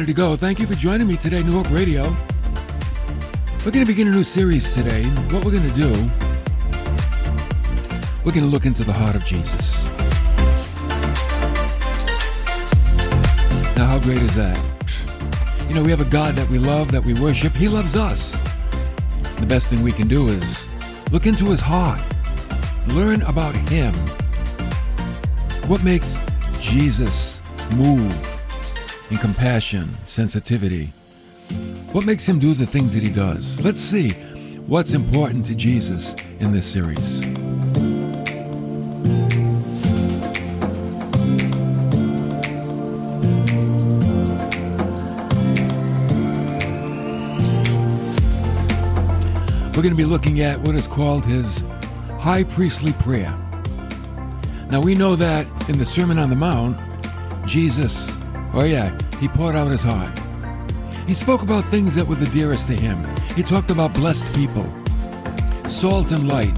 ready to go. Thank you for joining me today, New Hope Radio. We're going to begin a new series today. What we're going to do, we're going to look into the heart of Jesus. Now, how great is that? You know, we have a God that we love, that we worship. He loves us. The best thing we can do is look into his heart, learn about him. What makes Jesus move in compassion, sensitivity? What makes him do the things that he does? Let's see what's important to Jesus in this series. We're going to be looking at what is called his high priestly prayer. Now we know that in the Sermon on the Mount, Jesus, oh yeah, he poured out his heart. He spoke about things that were the dearest to him. He talked about blessed people, salt and light,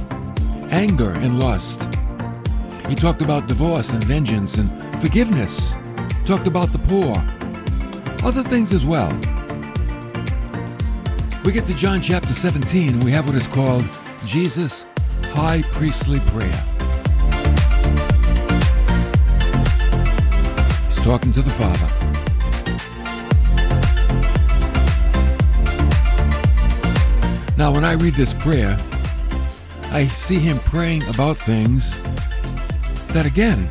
anger and lust. He talked about divorce and vengeance and forgiveness. Talked about the poor. Other things as well. We get to John chapter 17 and we have what is called Jesus' high priestly prayer. Talking to the Father. Now, when I read this prayer, I see him praying about things that, again,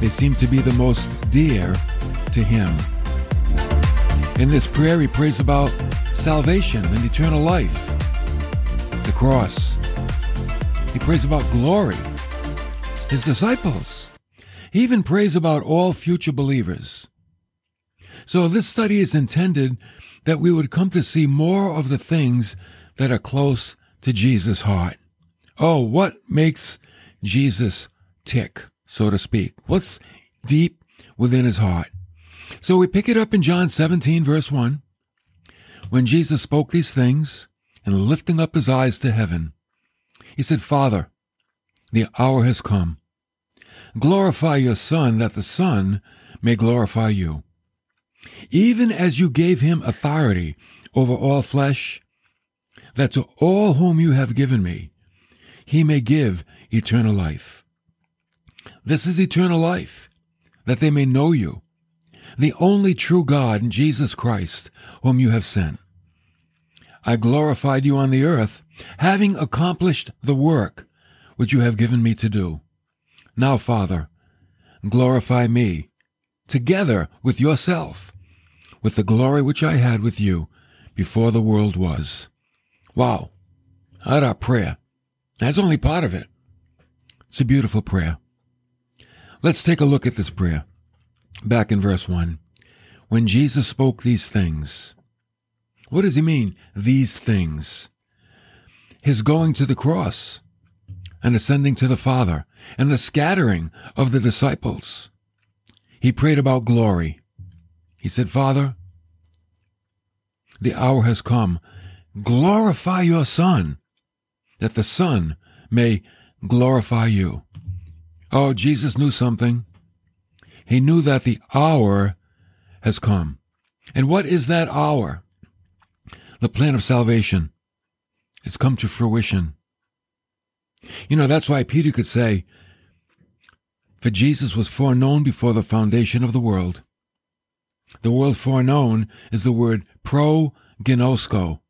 they seem to be the most dear to him. In this prayer, he prays about salvation and eternal life, the cross. He prays about glory, his disciples. He even prays about all future believers. So, this study is intended that we would come to see more of the things that are close to Jesus' heart. Oh, what makes Jesus tick, so to speak? What's deep within his heart? So we pick it up in John 17, verse 1. When Jesus spoke these things and lifting up his eyes to heaven, he said, Father, the hour has come. Glorify your Son, that the Son may glorify you. Even as you gave him authority over all flesh, that to all whom you have given me, he may give eternal life. This is eternal life, that they may know you, the only true God and Jesus Christ, whom you have sent. I glorified you on the earth, having accomplished the work which you have given me to do. Now, Father, glorify me, together with yourself, with the glory which I had with you before the world was. Wow. At our prayer. That's only part of it. It's a beautiful prayer. Let's take a look at this prayer. Back in verse 1. When Jesus spoke these things, what does he mean, these things? His going to the cross and ascending to the Father and the scattering of the disciples. He prayed about glory. He said, Father, the hour has come. Glorify your Son, that the Son may glorify you. Oh, Jesus knew something. He knew that the hour has come. And what is that hour? The plan of salvation. It's come to fruition. You know, that's why Peter could say, For Jesus was foreknown before the foundation of the world. The word foreknown is the word prognosko.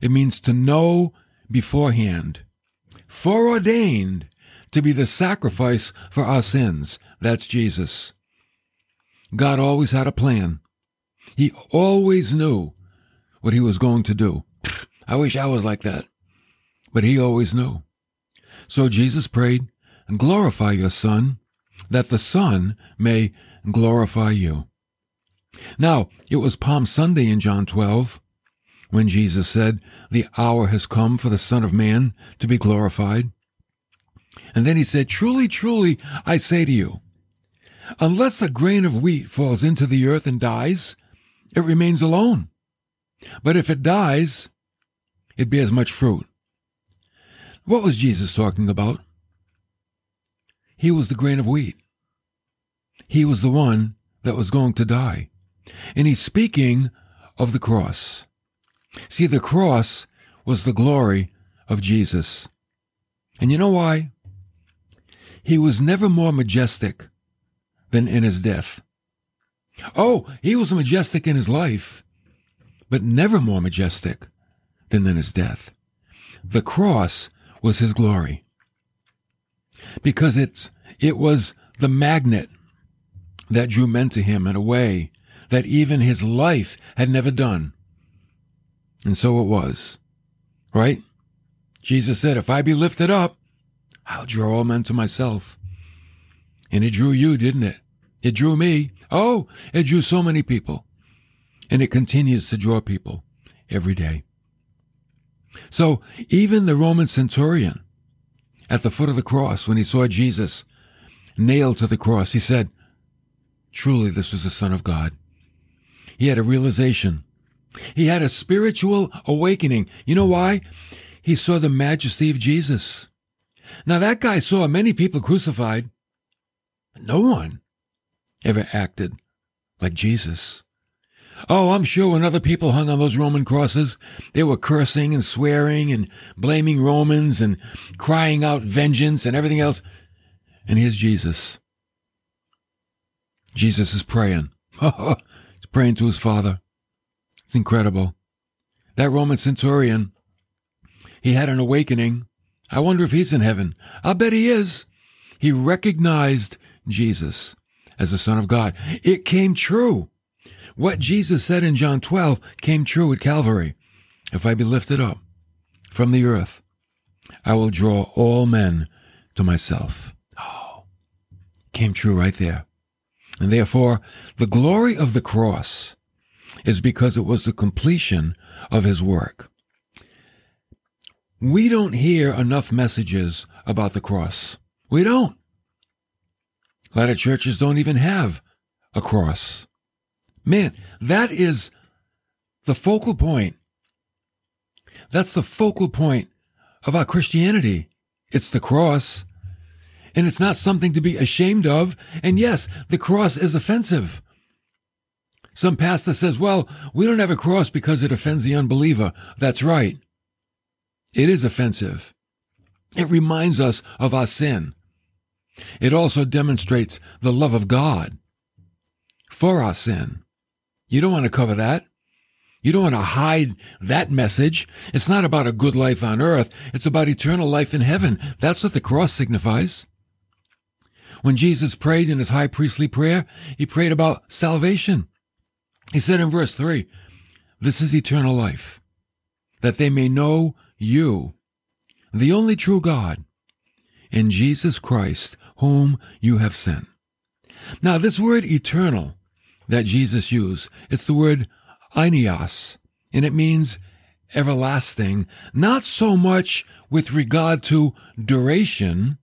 It means to know beforehand, foreordained to be the sacrifice for our sins. That's Jesus. God always had a plan. He always knew what he was going to do. I wish I was like that. But he always knew. So Jesus prayed, glorify your Son, that the Son may glorify you. Now, it was Palm Sunday in John 12 when Jesus said, The hour has come for the Son of Man to be glorified. And then he said, Truly, truly, I say to you, unless a grain of wheat falls into the earth and dies, it remains alone. But if it dies, it bears much fruit. What was Jesus talking about? He was the grain of wheat. He was the one that was going to die. And he's speaking of the cross. See, the cross was the glory of Jesus. And you know why? He was never more majestic than in his death. Oh, he was majestic in his life, but never more majestic than in his death. The cross was his glory because it's, it was the magnet that drew men to him in a way that even his life had never done. And so it was, right? Jesus said, if I be lifted up, I'll draw all men to myself. And it drew you, didn't it? It drew me. Oh, it drew so many people. And it continues to draw people every day. So even the Roman centurion at the foot of the cross, when he saw Jesus nailed to the cross, he said, truly this was the son of God. He had a realization. He had a spiritual awakening. You know why? He saw the majesty of Jesus. Now that guy saw many people crucified. No one ever acted like Jesus. Oh, I'm sure when other people hung on those Roman crosses, they were cursing and swearing and blaming Romans and crying out vengeance and everything else. And here's Jesus. Jesus is praying. He's praying to his Father. It's incredible. That Roman centurion, he had an awakening. I wonder if he's in heaven. I'll bet he is. He recognized Jesus as the Son of God. It came true. What Jesus said in John 12 came true at Calvary. If I be lifted up from the earth, I will draw all men to myself. Oh, came true right there. And therefore, the glory of the cross is because it was the completion of his work. We don't hear enough messages about the cross. We don't. A lot of churches don't even have a cross. Man, that is the focal point. That's the focal point of our Christianity. It's the cross. And it's not something to be ashamed of. And yes, the cross is offensive. Some pastor says, well, we don't have a cross because it offends the unbeliever. That's right. It is offensive. It reminds us of our sin. It also demonstrates the love of God for our sin. You don't want to cover that. You don't want to hide that message. It's not about a good life on earth. It's about eternal life in heaven. That's what the cross signifies. When Jesus prayed in his high priestly prayer, he prayed about salvation. He said in verse three, this is eternal life, that they may know you, the only true God, in Jesus Christ, whom you have sent. Now, this word eternal that Jesus used. It's the word aionios, and it means everlasting, not so much with regard to duration,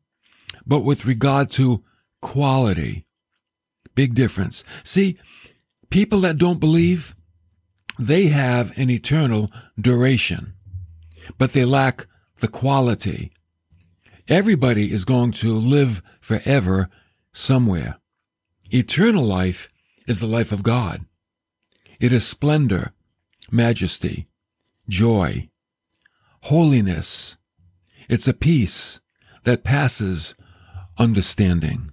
but with regard to quality. Big difference. See, people that don't believe, they have an eternal duration, but they lack the quality. Everybody is going to live forever somewhere. Eternal life is the life of God. It is splendor, majesty, joy, holiness. It's a peace that passes understanding.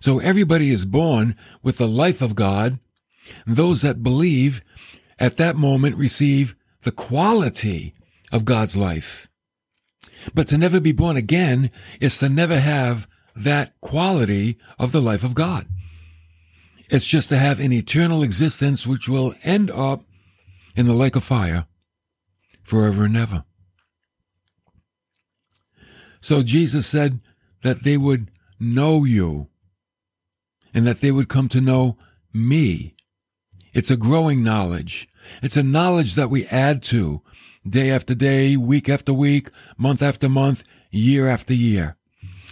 So everybody is born with the life of God. Those that believe at that moment receive the quality of God's life. But to never be born again is to never have that quality of the life of God. It's just to have an eternal existence which will end up in the lake of fire forever and ever. So Jesus said that they would know you and that they would come to know me. It's a growing knowledge. It's a knowledge that we add to day after day, week after week, month after month, year after year.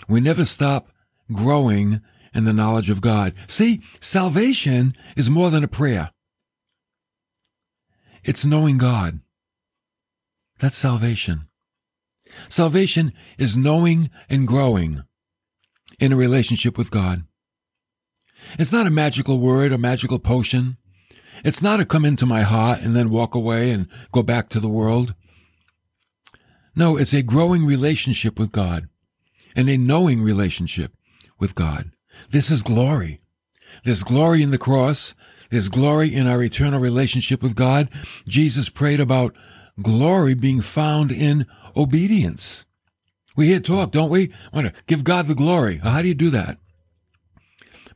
We never stop growing and the knowledge of God. See, salvation is more than a prayer. It's knowing God. That's salvation. Salvation is knowing and growing in a relationship with God. It's not a magical word, a magical potion. It's not a come into my heart and then walk away and go back to the world. No, it's a growing relationship with God and a knowing relationship with God. This is glory. There's glory in the cross. There's glory in our eternal relationship with God. Jesus prayed about glory being found in obedience. We hear talk, don't we? Want to give God the glory. How do you do that?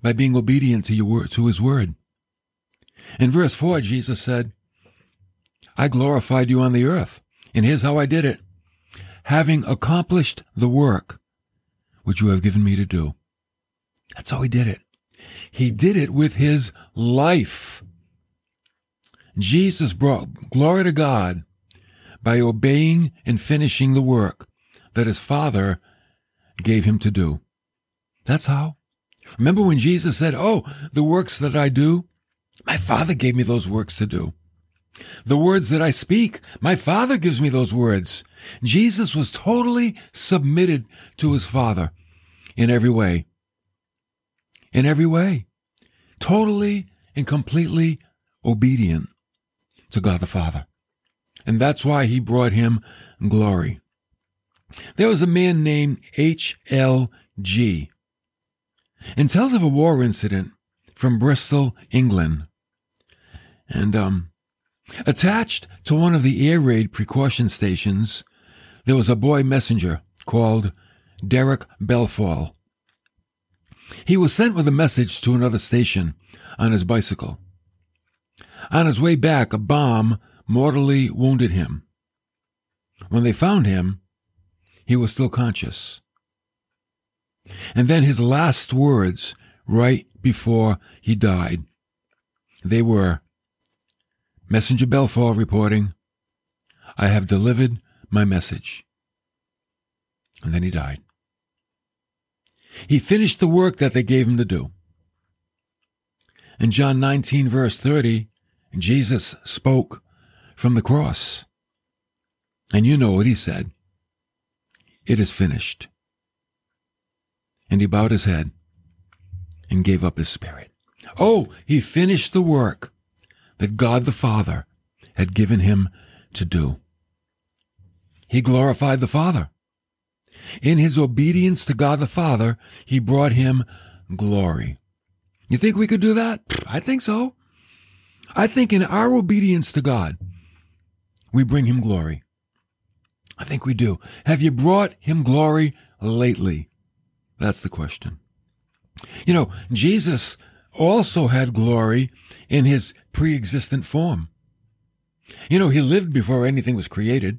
By being obedient to your word, to his word. In verse 4, Jesus said, I glorified you on the earth, and here's how I did it. Having accomplished the work which you have given me to do. That's how he did it. He did it with his life. Jesus brought glory to God by obeying and finishing the work that his Father gave him to do. That's how. Remember when Jesus said, Oh, the works that I do, my Father gave me those works to do. The words that I speak, my Father gives me those words. Jesus was totally submitted to his Father in every way. In every way. Totally and completely obedient to God the Father. And that's why he brought him glory. There was a man named H.L. Gee and tells of a war incident from Bristol, England. And um, attached to one of the air raid precaution stations, there was a boy messenger called Derek Bellfall. He was sent with a message to another station on his bicycle. On his way back, a bomb mortally wounded him. When they found him, he was still conscious. And then his last words, right before he died, they were Messenger Belfort reporting, I have delivered my message. And then he died. He finished the work that they gave him to do. In John 19, verse 30, Jesus spoke from the cross. And you know what he said. It is finished. And he bowed his head and gave up his spirit. Oh, he finished the work that God the Father had given him to do. He glorified the Father. In his obedience to God the Father, he brought him glory. You think we could do that? I think so. I think in our obedience to God, we bring him glory. I think we do. Have you brought him glory lately? That's the question. You know, Jesus also had glory in his pre-existent form. You know, he lived before anything was created.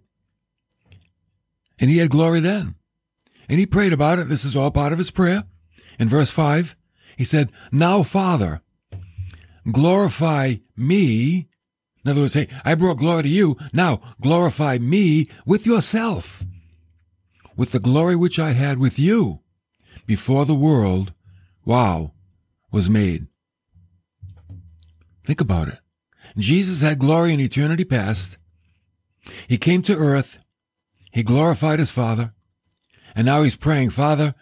And he had glory then. And he prayed about it. This is all part of his prayer. In verse 5, he said, Now, Father, glorify me. In other words, say, I brought glory to you. Now, glorify me with yourself, with the glory which I had with you before the world, wow, was made. Think about it. Jesus had glory in eternity past. He came to earth. He glorified his Father. And now he's praying, Father,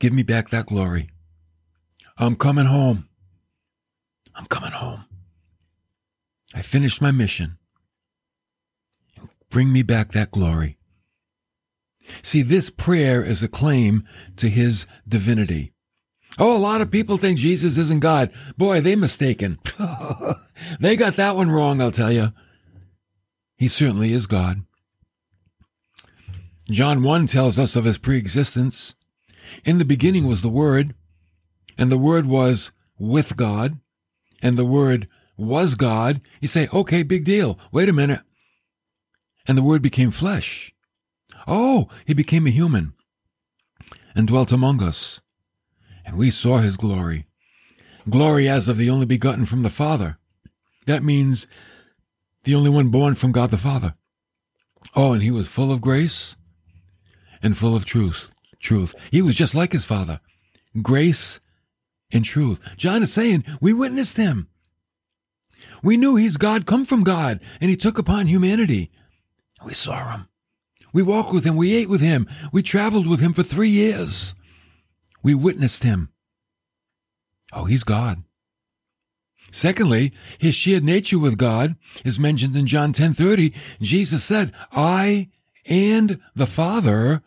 give me back that glory. I'm coming home. I'm coming home. I finished my mission. Bring me back that glory. See, this prayer is a claim to his divinity. Oh, a lot of people think Jesus isn't God. Boy, they mistaken. they got that one wrong, I'll tell you. He certainly is God. John 1 tells us of his preexistence. In the beginning was the Word, and the Word was with God, and the Word was God. You say, okay, big deal. Wait a minute. And the Word became flesh. Oh, he became a human and dwelt among us and we saw his glory. Glory as of the only begotten from the Father. That means the only one born from God the Father. Oh, and he was full of grace and full of truth. Truth. He was just like his Father. Grace and truth. John is saying, we witnessed him. We knew he's God come from God, and he took upon humanity. We saw him. We walked with him. We ate with him. We traveled with him for three years. We witnessed him. Oh, he's God. Secondly, his shared nature with God is mentioned in John 10:30. Jesus said, "I and the Father,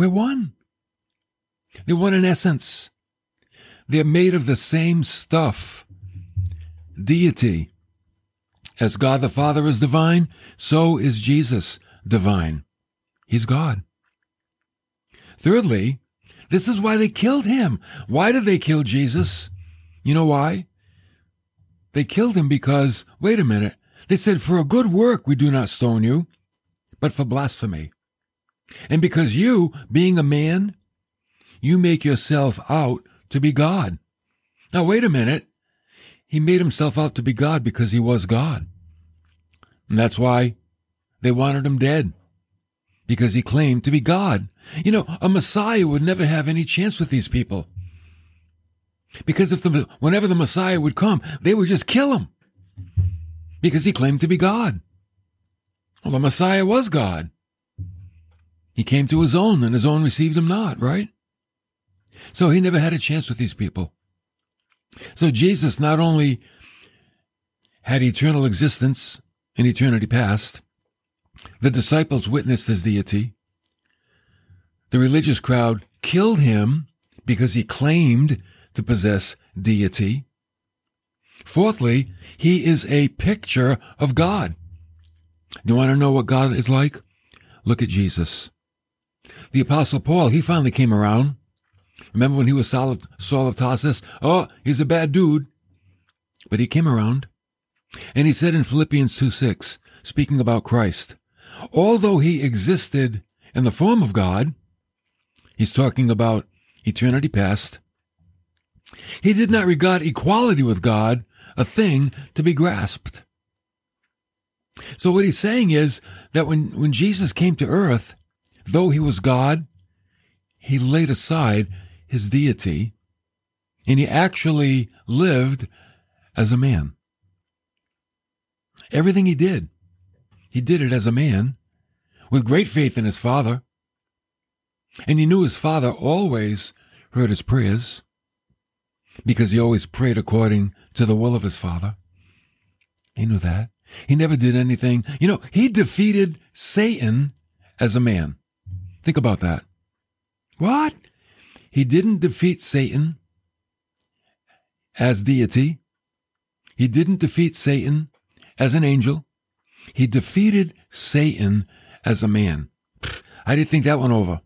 we're one." They're one in essence. They're made of the same stuff. Deity. As God the Father is divine, so is Jesus divine. He's God. Thirdly, this is why they killed him. Why did they kill Jesus? You know why? They killed him because, wait a minute, they said, for a good work we do not stone you, but for blasphemy. And because you, being a man, you make yourself out to be God. Now, wait a minute. He made himself out to be God because he was God. And that's why they wanted him dead. Because he claimed to be God. You know, a Messiah would never have any chance with these people. Because if the, whenever the Messiah would come, they would just kill him. Because he claimed to be God. Well, the Messiah was God. He came to his own and his own received him not, right? So he never had a chance with these people. So Jesus not only had eternal existence in eternity past, the disciples witnessed his deity. The religious crowd killed him because he claimed to possess deity. Fourthly, he is a picture of God. You want to know what God is like? Look at Jesus. The apostle Paul, he finally came around. Remember when he was Saul of, Tarsus? Oh, he's a bad dude. But he came around. And he said in Philippians 2 6, speaking about Christ, although he existed in the form of God, he's talking about eternity past, he did not regard equality with God a thing to be grasped. So what he's saying is that when, when Jesus came to earth, though he was God, he laid aside his deity and he actually lived as a man. Everything he did, he did it as a man with great faith in his father. And he knew his father always heard his prayers because he always prayed according to the will of his father. He knew that. He never did anything. You know, he defeated Satan as a man. Think about that. What? He didn't defeat Satan as deity. He didn't defeat Satan as an angel. He defeated Satan as a man. How did you think that went over?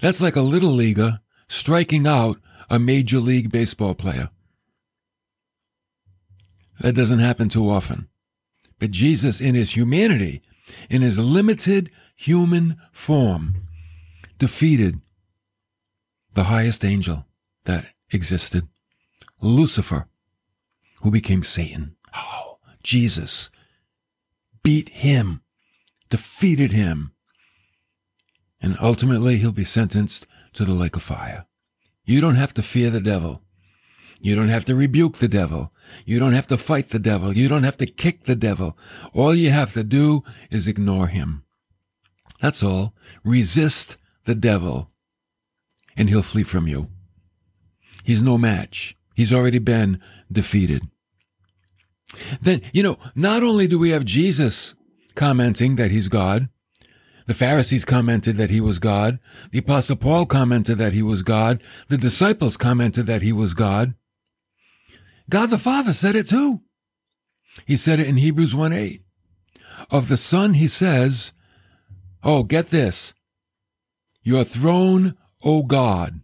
That's like a little leaguer striking out a major league baseball player. That doesn't happen too often. But Jesus, in his humanity, in his limited human form, defeated the highest angel that existed, Lucifer, who became Satan. Oh, Jesus beat him, defeated him, and ultimately he'll be sentenced to the lake of fire. You don't have to fear the devil. You don't have to rebuke the devil. You don't have to fight the devil. You don't have to kick the devil. All you have to do is ignore him. That's all. Resist the devil and he'll flee from you. He's no match. He's already been defeated. Then, you know, not only do we have Jesus commenting that he's God, the Pharisees commented that he was God. The apostle Paul commented that he was God. The disciples commented that he was God. God the Father said it too. He said it in Hebrews 1 8. Of the Son, he says, Oh, get this. Your throne, O God,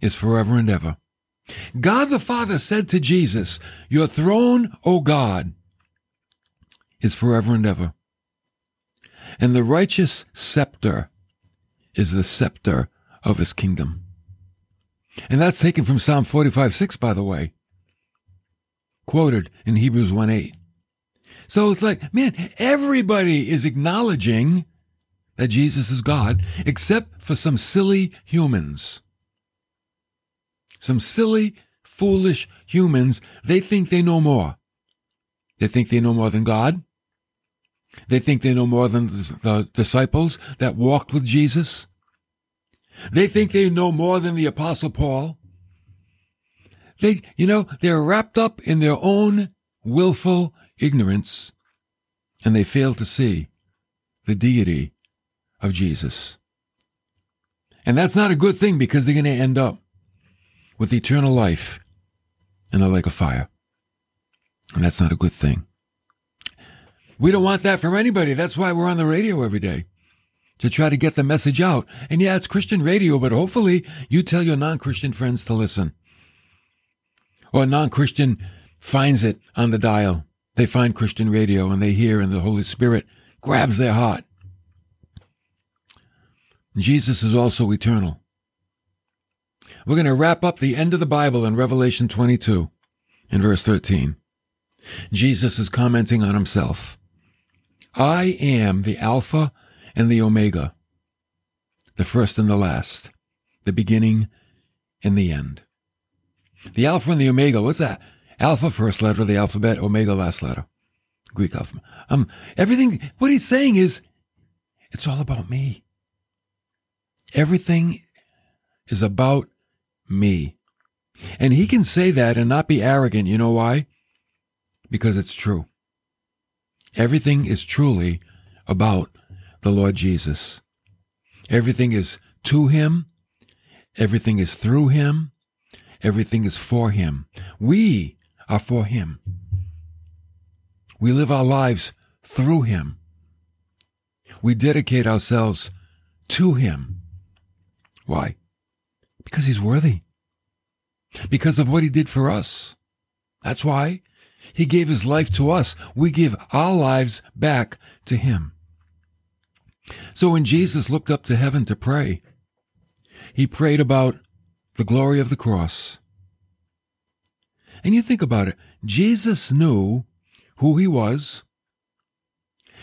is forever and ever. God the Father said to Jesus, Your throne, O God, is forever and ever. And the righteous scepter is the scepter of his kingdom. And that's taken from Psalm 45 6, by the way, quoted in Hebrews 1 8. So it's like, man, everybody is acknowledging that Jesus is God, except for some silly humans. Some silly, foolish humans, they think they know more. They think they know more than God. They think they know more than the disciples that walked with Jesus. They think they know more than the apostle Paul They, you know, they're wrapped up in their own willful ignorance and they fail to see the deity of Jesus. And that's not a good thing because they're going to end up with eternal life in the lake of fire. And that's not a good thing. We don't want that for anybody. That's why we're on the radio every day to try to get the message out. And yeah, it's Christian radio, but hopefully you tell your non-Christian friends to listen. Or a non-Christian finds it on the dial. They find Christian radio and they hear and the Holy Spirit grabs their heart. Jesus is also eternal. We're going to wrap up the end of the Bible in Revelation 22 in verse 13. Jesus is commenting on himself. I am the Alpha and the Omega, the first and the last, the beginning and the end. The Alpha and the Omega, what's that? Alpha, first letter of the alphabet, Omega, last letter. Greek alphabet. Um, everything, what he's saying is, it's all about me. Everything is about me. And he can say that and not be arrogant. You know why? Because it's true. Everything is truly about the Lord Jesus. Everything is to him. Everything is through him. Everything is for him. We are for him. We live our lives through him. We dedicate ourselves to him. Why? Because he's worthy. Because of what he did for us. That's why he gave his life to us. We give our lives back to him. So when Jesus looked up to heaven to pray, he prayed about the glory of the cross. And you think about it, Jesus knew who he was,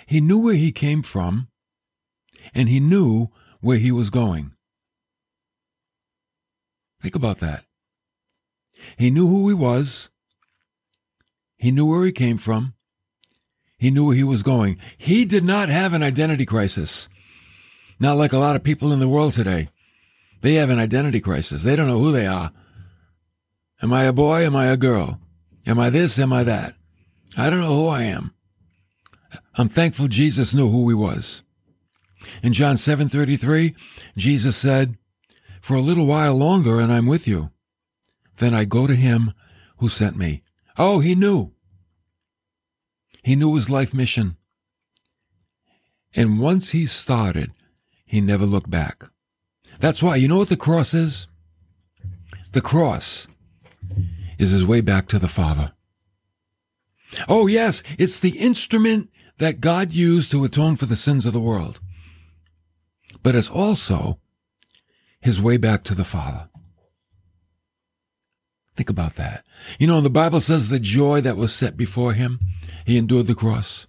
he knew where he came from, and he knew where he was going. Think about that. He knew who he was, he knew where he came from, he knew where he was going. He did not have an identity crisis. Not like a lot of people in the world today. They have an identity crisis. They don't know who they are. Am I a boy? Am I a girl? Am I this? Am I that? I don't know who I am. I'm thankful Jesus knew who he was. In John 7:33, Jesus said, "For a little while longer and I'm with you. Then I go to him who sent me." Oh, he knew. He knew his life mission. And once he started, he never looked back. That's why, you know what the cross is? The cross is his way back to the Father. Oh, yes, it's the instrument that God used to atone for the sins of the world. But it's also his way back to the Father. Think about that. You know, the Bible says the joy that was set before him he endured the cross.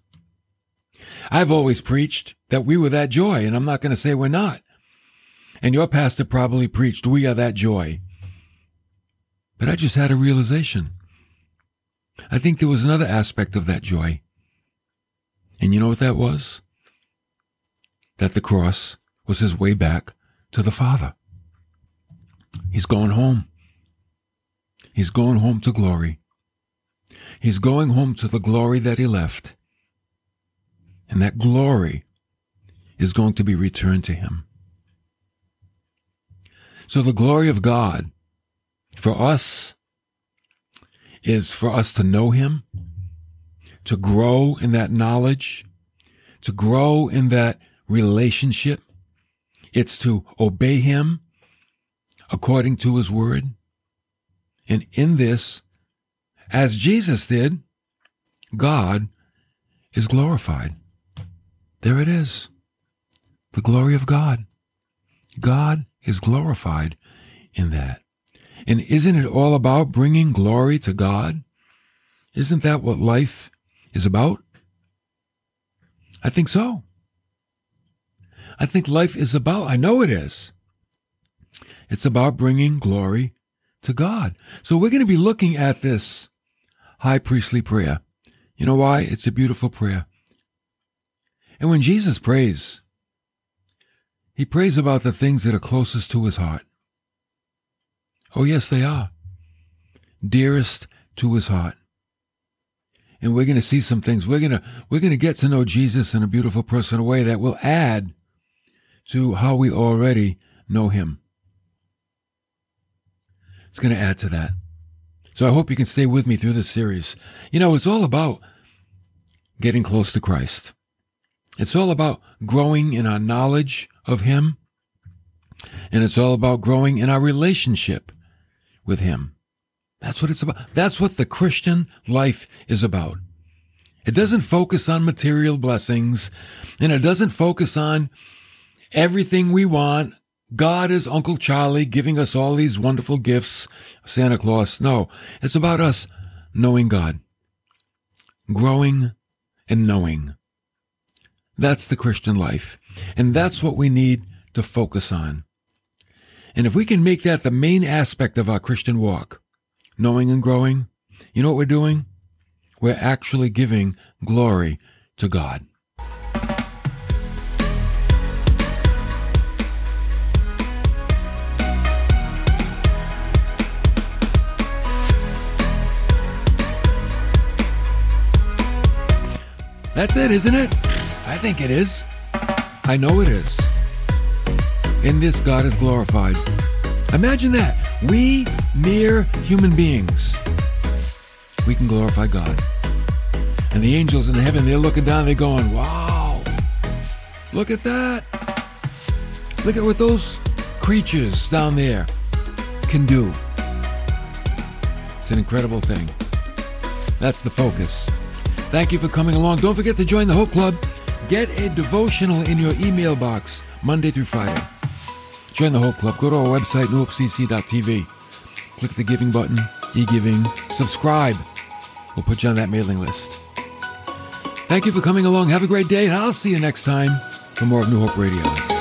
I've always preached that we were that joy, and I'm not going to say we're not. And your pastor probably preached we are that joy. But I just had a realization. I think there was another aspect of that joy. And you know what that was? That the cross was his way back to the Father. He's going home. He's going home to glory. He's going home to the glory that he left. And that glory is going to be returned to him. So the glory of God for us is for us to know him, to grow in that knowledge, to grow in that relationship. It's to obey him according to his word. And in this, as Jesus did, God is glorified. There it is. The glory of God. God is glorified in that. And isn't it all about bringing glory to God? Isn't that what life is about? I think so. I think life is about, I know it is. It's about bringing glory to God. So we're going to be looking at this high priestly prayer. You know why? It's a beautiful prayer. And when Jesus prays, he prays about the things that are closest to his heart. Oh, yes, they are. dearest to his heart. And we're going to see some things. We're going to, we're going to get to know Jesus in a beautiful personal way that will add to how we already know him. It's going to add to that. So I hope you can stay with me through this series. You know, it's all about getting close to Christ. It's all about growing in our knowledge of Him. And it's all about growing in our relationship with Him. That's what it's about. That's what the Christian life is about. It doesn't focus on material blessings and it doesn't focus on everything we want. God is Uncle Charlie giving us all these wonderful gifts, Santa Claus. No, it's about us knowing God, growing and knowing. That's the Christian life. And that's what we need to focus on. And if we can make that the main aspect of our Christian walk, knowing and growing, you know what we're doing? We're actually giving glory to God. That's it, isn't it? I think it is. I know it is. In this, God is glorified. Imagine that. We, mere human beings, we can glorify God. And the angels in heaven, they're looking down, they're going, wow, look at that. Look at what those creatures down there can do. It's an incredible thing. That's the focus. Thank you for coming along. Don't forget to join the Hope Club. Get a devotional in your email box Monday through Friday. Join the Hope Club. Go to our website, newhopecc.tv. Click the giving button, e-giving, subscribe. We'll put you on that mailing list. Thank you for coming along. Have a great day, and I'll see you next time for more of New Hope Radio.